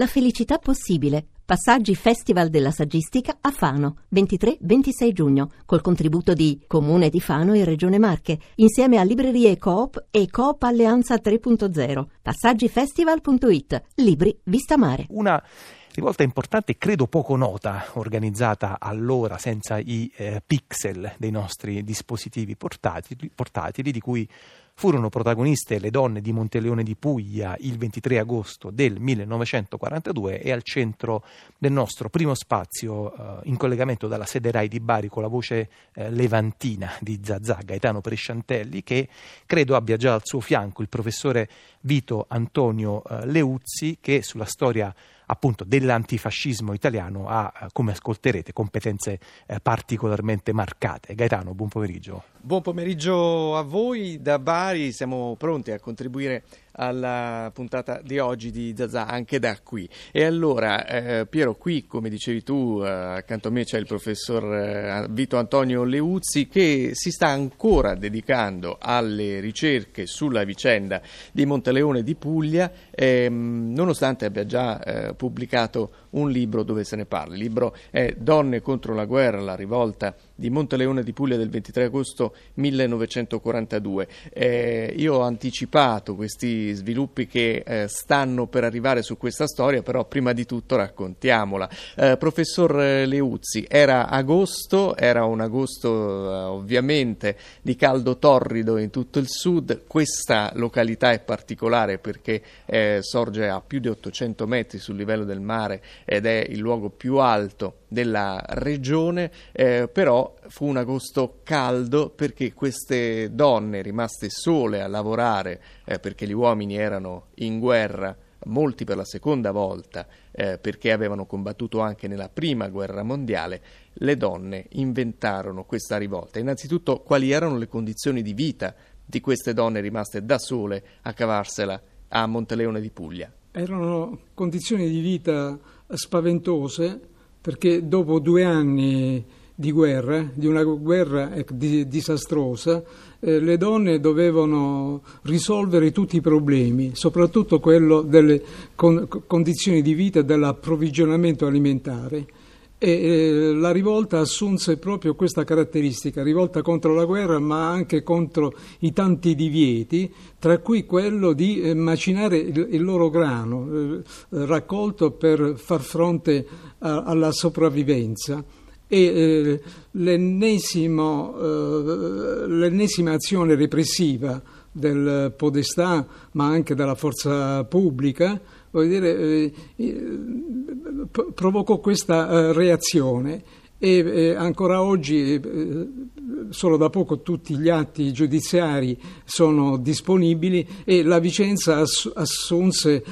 La felicità possibile. Passaggi Festival della Saggistica a Fano, 23-26 giugno, col contributo di Comune di Fano e Regione Marche, insieme a Librerie Coop e Coop Alleanza 3.0. Passaggifestival.it. Libri Vista Mare. Una rivolta importante, credo poco nota, organizzata allora senza i eh, pixel dei nostri dispositivi portatili, portatili, di cui furono protagoniste le donne di Monteleone di Puglia il 23 agosto del 1942 e al centro del nostro primo spazio eh, in collegamento dalla sede RAI di Bari con la voce eh, levantina di Zazà, Gaetano Presciantelli, che credo abbia già al suo fianco il professore Vito Antonio eh, Leuzzi che sulla storia appunto dell'antifascismo italiano ha, eh, come ascolterete, competenze eh, particolarmente marcate. Gaetano, buon pomeriggio. Buon pomeriggio a voi da Bari, siamo pronti a contribuire alla puntata di oggi di Zazà anche da qui. E allora, eh, Piero, qui come dicevi tu, eh, accanto a me c'è il professor eh, Vito Antonio Leuzzi che si sta ancora dedicando alle ricerche sulla vicenda di Monteleone di Puglia, ehm, nonostante abbia già eh, pubblicato un libro dove se ne parla. Il libro è Donne contro la guerra, la rivolta di Monteleone di Puglia del 23 agosto 1942. Eh, io ho anticipato questi sviluppi che eh, stanno per arrivare su questa storia, però prima di tutto raccontiamola. Eh, professor Leuzzi, era agosto, era un agosto eh, ovviamente di caldo torrido in tutto il sud, questa località è particolare perché eh, sorge a più di 800 metri sul livello del mare ed è il luogo più alto della regione, eh, però fu un agosto caldo perché queste donne rimaste sole a lavorare eh, perché gli uomini erano in guerra, molti per la seconda volta, eh, perché avevano combattuto anche nella prima guerra mondiale, le donne inventarono questa rivolta. Innanzitutto quali erano le condizioni di vita di queste donne rimaste da sole a cavarsela a Monteleone di Puglia? Erano condizioni di vita spaventose perché dopo due anni di guerra, di una guerra disastrosa, eh, le donne dovevano risolvere tutti i problemi, soprattutto quello delle con- condizioni di vita e dell'approvvigionamento alimentare. E la rivolta assunse proprio questa caratteristica, rivolta contro la guerra ma anche contro i tanti divieti, tra cui quello di eh, macinare il, loro grano eh, raccolto per far fronte alla sopravvivenza. E eh, l'ennesima azione repressiva del podestà ma anche della forza pubblica dire, provocò questa eh, reazione e eh, ancora oggi eh, solo da poco tutti gli atti giudiziari sono disponibili e la Vicenza assunse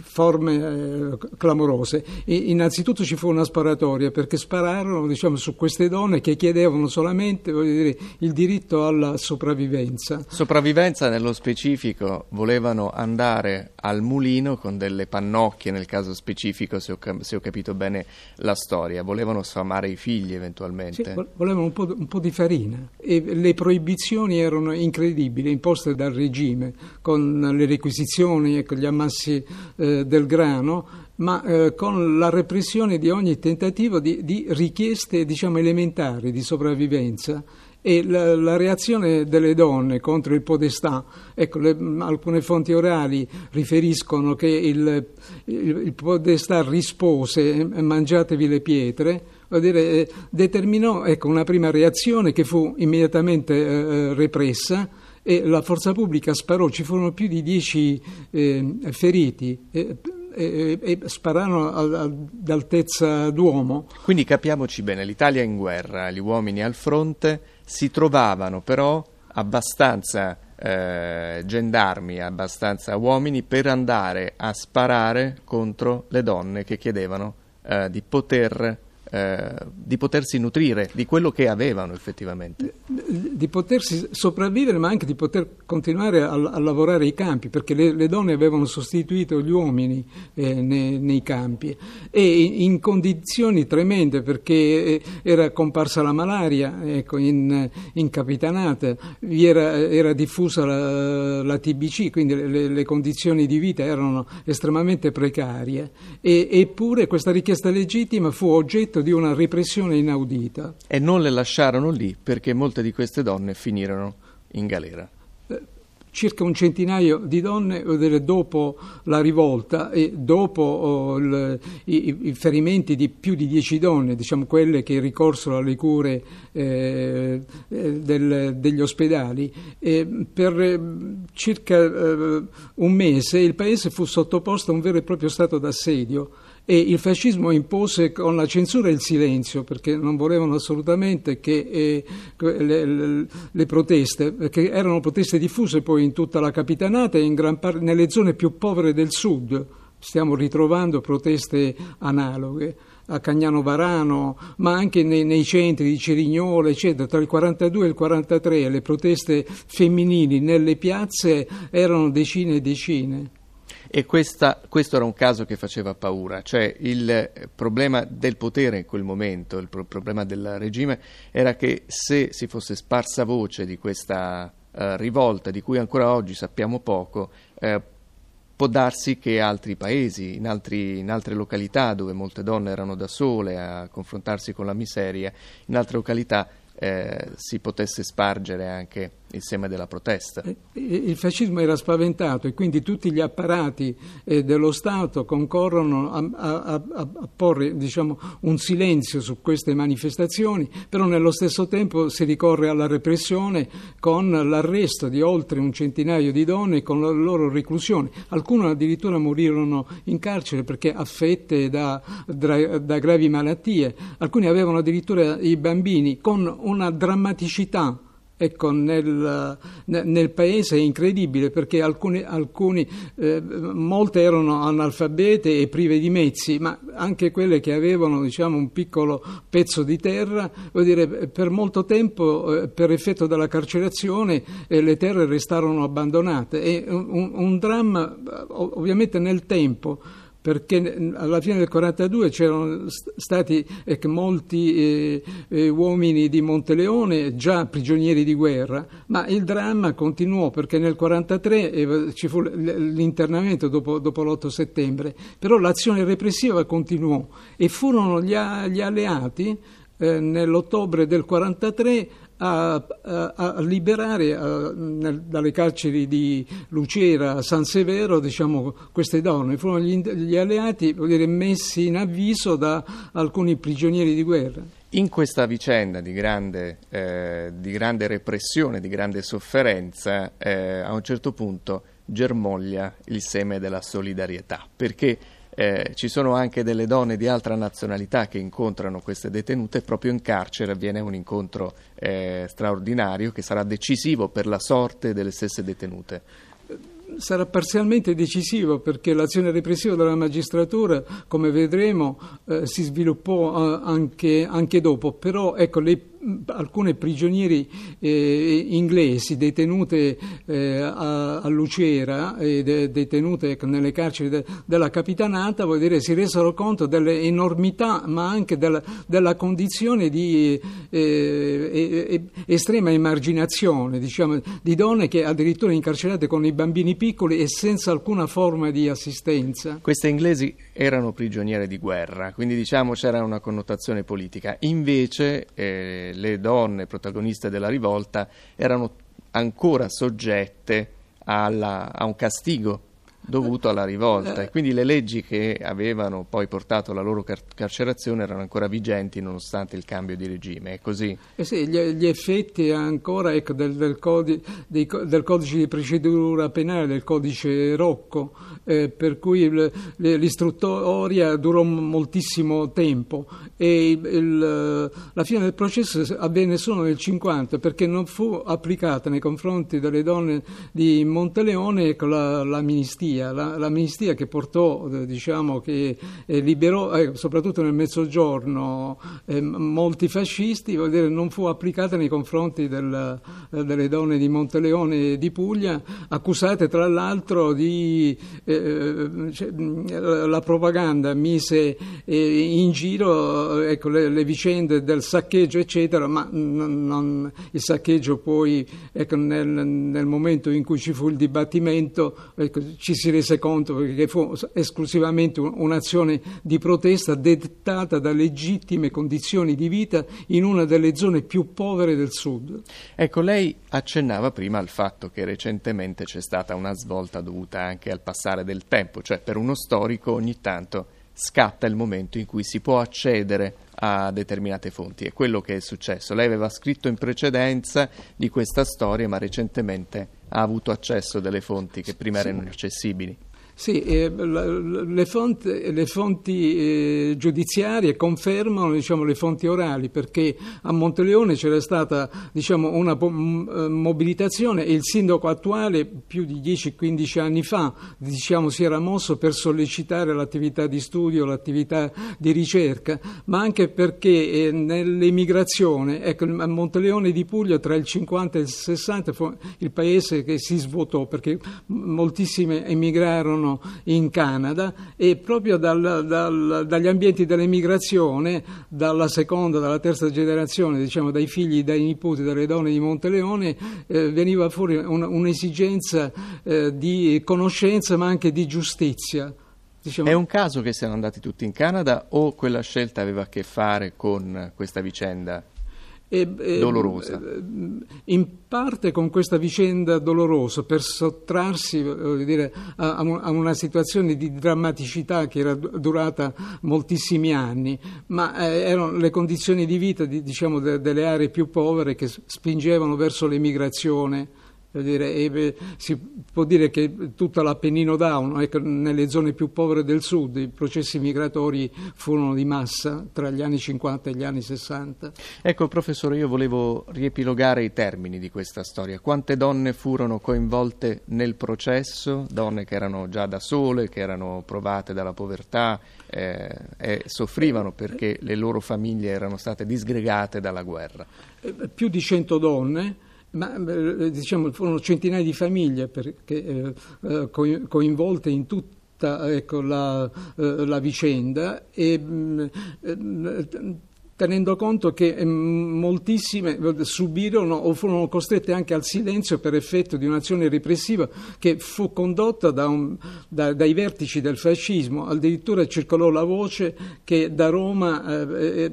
forme eh, clamorose. E innanzitutto ci fu una sparatoria perché spararono diciamo, su queste donne che chiedevano solamente dire, il diritto alla sopravvivenza. Sopravvivenza nello specifico volevano andare al mulino con delle pannocchie nel caso specifico se ho, se ho capito bene la storia, volevano sfamare i figli eventualmente. Sì, volevano un po', un po' di farina Palestina e le proibizioni erano incredibili, imposte dal regime con le requisizioni e con gli ammassi eh, del grano, ma eh, con la repressione di ogni tentativo di, di richieste diciamo, elementari di sopravvivenza. E la, la, reazione delle donne contro il podestà, ecco, le, alcune fonti orali riferiscono che il, il, il podestà rispose mangiatevi le pietre, dire, eh, determinò ecco, una prima reazione che fu immediatamente eh, eh, repressa e la forza pubblica sparò, ci furono più di dieci eh, feriti. Eh, e, e, spararono ad altezza d'uomo. Quindi capiamoci bene, l'Italia è in guerra, gli uomini al fronte si trovavano però abbastanza eh, gendarmi, abbastanza uomini per andare a sparare contro le donne che chiedevano eh, di poter eh, di potersi nutrire di quello che avevano effettivamente. di potersi sopravvivere ma anche di poter continuare a, a lavorare ai campi perché le, le, donne avevano sostituito gli uomini eh, nei, nei, campi e in, condizioni tremende perché eh, era comparsa la malaria ecco, in, in capitanata, era, era diffusa la, la, TBC, quindi le, le, condizioni di vita erano estremamente precarie e, eppure questa richiesta legittima fu oggetto di una repressione inaudita. E non le lasciarono lì perché molte di queste donne finirono in galera circa un centinaio di donne dopo la rivolta e dopo oh, il, i, i, ferimenti di più di dieci donne, diciamo quelle che ricorsero alle cure eh, eh del, degli ospedali, eh, per circa eh, un mese il paese fu sottoposto a un vero e proprio stato d'assedio e il fascismo impose con la censura il silenzio perché non volevano assolutamente che eh, le, le, le, proteste, che erano proteste diffuse poi in tutta la capitanata e in gran parte nelle zone più povere del sud, stiamo ritrovando proteste analoghe a Cagnano Varano, ma anche nei, nei, centri di Cerignola, eccetera. Tra il 42 e il 43 le proteste femminili nelle piazze erano decine e decine. E questa, questo era un caso che faceva paura, cioè il problema del potere in quel momento, il pro- problema del regime era che se si fosse sparsa voce di questa uh, rivolta, di cui ancora oggi sappiamo poco, uh, può darsi che altri paesi, in, altri, in, altre località dove molte donne erano da sole a confrontarsi con la miseria, in altre località eh, si potesse spargere anche il seme della protesta. Eh, il fascismo era spaventato e quindi tutti gli apparati eh, dello Stato concorrono a, a, a, a porre diciamo, un silenzio su queste manifestazioni, però nello stesso tempo si ricorre alla repressione con l'arresto di oltre un centinaio di donne e con la loro reclusione. Alcune addirittura morirono in carcere perché affette da, da, da gravi malattie, alcuni avevano addirittura i bambini con una drammaticità ecco, nel, nel, paese è incredibile perché alcuni, alcuni eh, molte erano analfabete e prive di mezzi, ma anche quelle che avevano diciamo, un piccolo pezzo di terra, dire, per molto tempo, eh, per effetto della carcerazione, eh, le terre restarono abbandonate. È un, un dramma ovviamente nel tempo perché alla fine del 1942 c'erano stati ecco, molti eh, eh, uomini di Monteleone già prigionieri di guerra, ma il dramma continuò perché nel 1943 eh, ci fu l'internamento dopo, dopo, l'8 settembre, però l'azione repressiva continuò e furono gli, gli alleati eh, nell'ottobre del 1943 a, a, a liberare a, nel, dalle carceri di Lucera San Severo diciamo, queste donne. Furono gli, gli alleati dire, messi in avviso da alcuni prigionieri di guerra. In questa vicenda di grande, eh, di grande repressione, di grande sofferenza, eh, a un certo punto germoglia il seme della solidarietà, perché eh, ci sono anche delle donne di altra nazionalità che incontrano queste detenute e proprio in carcere avviene un incontro eh, straordinario che sarà decisivo per la sorte delle stesse detenute. Sarà parzialmente decisivo perché l'azione repressiva della magistratura, come vedremo, eh, si sviluppò eh, anche, anche, dopo, però ecco, le alcune prigionieri eh, inglesi detenute eh, a, a, Lucera e de, detenute nelle carceri de, della Capitanata vuol dire, si resero conto delle enormità ma anche della, della condizione di eh, estrema emarginazione diciamo, di donne che addirittura incarcerate con i bambini piccoli e senza alcuna forma di assistenza. Queste inglesi erano prigioniere di guerra, quindi diciamo c'era una connotazione politica. Invece le donne protagoniste della rivolta erano ancora soggette alla, a un castigo dovuto alla rivolta. E quindi le leggi che avevano poi portato alla loro car- carcerazione erano ancora vigenti nonostante il cambio di regime, è così? Eh sì, gli, gli, effetti ancora ecco, del, del, codi, dei, del, codice di procedura penale, del codice Rocco, eh, per cui il, l'istruttoria durò moltissimo tempo e il, la fine del processo avvenne solo nel 50 perché non fu applicata nei confronti delle donne di Monteleone ecco, la, l'amnistia l'amnistia, la, l'amnistia che portò, eh, diciamo, che eh, liberò, eh, soprattutto nel mezzogiorno, eh, molti fascisti, dire, non fu applicata nei confronti del, eh, delle donne di Monteleone e di Puglia, accusate tra l'altro di... Cioè, la propaganda mise in giro ecco, le, le, vicende del saccheggio, eccetera, ma non, non, il saccheggio poi, ecco, nel, nel momento in cui ci fu il dibattimento ecco, ci si rese conto che fu esclusivamente un'azione di protesta dettata da legittime condizioni di vita in una delle zone più povere del sud. Ecco, lei accennava prima al fatto che recentemente c'è stata una svolta dovuta anche al passare del tempo, cioè per uno storico ogni tanto scatta il momento in cui si può accedere a determinate fonti. È quello che è successo. Lei aveva scritto in precedenza di questa storia, ma recentemente ha avuto accesso a delle fonti che prima sì. erano inaccessibili. Sì, eh, le fonti, le fonti eh, giudiziarie confermano diciamo, le fonti orali perché a Monteleone c'era stata diciamo, una eh, mobilitazione e il sindaco attuale più di 10-15 anni fa diciamo, si era mosso per sollecitare l'attività di studio, l'attività di ricerca, ma anche perché eh, nell'emigrazione, ecco, a Monteleone di Puglia tra il 50 e il 60 fu il paese che si svuotò perché moltissime emigrarono in Canada e proprio dal, dal, dagli ambienti dell'emigrazione, dalla seconda, dalla terza generazione, diciamo dai figli, dai nipoti, dalle donne di Monteleone, eh, veniva fuori un, un'esigenza eh, di conoscenza ma anche di giustizia. Diciamo... È un caso che siano andati tutti in Canada o quella scelta aveva a che fare con questa vicenda? E, dolorosa. In parte con questa vicenda dolorosa per sottrarsi dire, a, a, una situazione di drammaticità che era durata moltissimi anni, ma eh, erano le condizioni di vita di, diciamo, de, delle aree più povere che spingevano verso l'emigrazione Dire, e, si può dire che tutta l'Appennino Down, ecco, nelle zone più povere del sud, i processi migratori furono di massa tra gli anni 50 e gli anni 60. Ecco, professore, io volevo riepilogare i termini di questa storia. Quante donne furono coinvolte nel processo? Donne che erano già da sole, che erano provate dalla povertà eh, e soffrivano perché le loro famiglie erano state disgregate dalla guerra. Eh, più di 100 donne ma eh, diciamo, furono centinaia di famiglie perché, eh, eh coinvolte in tutta ecco, la, eh, la, vicenda e mm, tenendo conto che ehm, moltissime subirono o furono costrette anche al silenzio per effetto di un'azione repressiva che fu condotta da un, da, dai vertici del fascismo. Addirittura circolò la voce che da Roma eh, eh,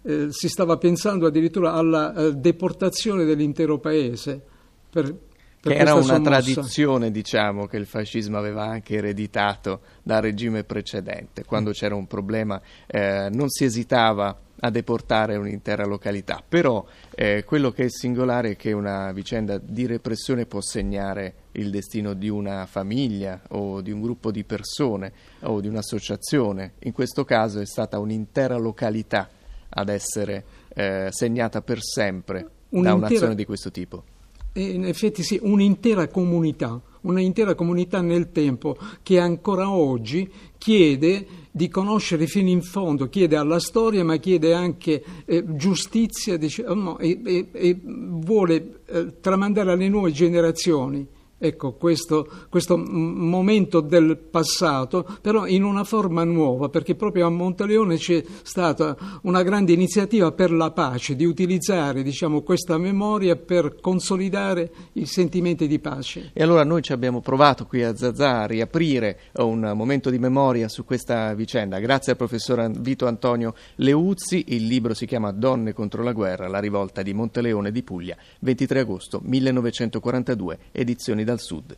eh, si stava pensando addirittura alla eh, deportazione dell'intero paese. Per, che era una sommossa. tradizione, diciamo, che il fascismo aveva anche ereditato dal regime precedente. Quando c'era un problema eh, non si esitava a deportare un'intera località. Però eh, quello che è singolare è che una vicenda di repressione può segnare il destino di una famiglia o di un gruppo di persone o di un'associazione. In questo caso è stata un'intera località ad essere eh, segnata per sempre un'intera, da un'azione di questo tipo. In effetti sì, un'intera comunità, un'intera comunità nel tempo che ancora oggi chiede di conoscere fino in fondo, chiede alla storia ma chiede anche eh, giustizia dice, oh no, e, e, e, vuole eh, tramandare alle nuove generazioni Ecco, questo, questo, momento del passato, però in una forma nuova, perché proprio a Monteleone c'è stata una grande iniziativa per la pace, di utilizzare diciamo, questa memoria per consolidare i sentimenti di pace. E allora noi ci abbiamo provato qui a Zazà a riaprire un momento di memoria su questa vicenda. Grazie al professor Vito Antonio Leuzzi, il libro si chiama Donne contro la guerra, la rivolta di Monteleone di Puglia, 23 agosto 1942, edizioni dal sud.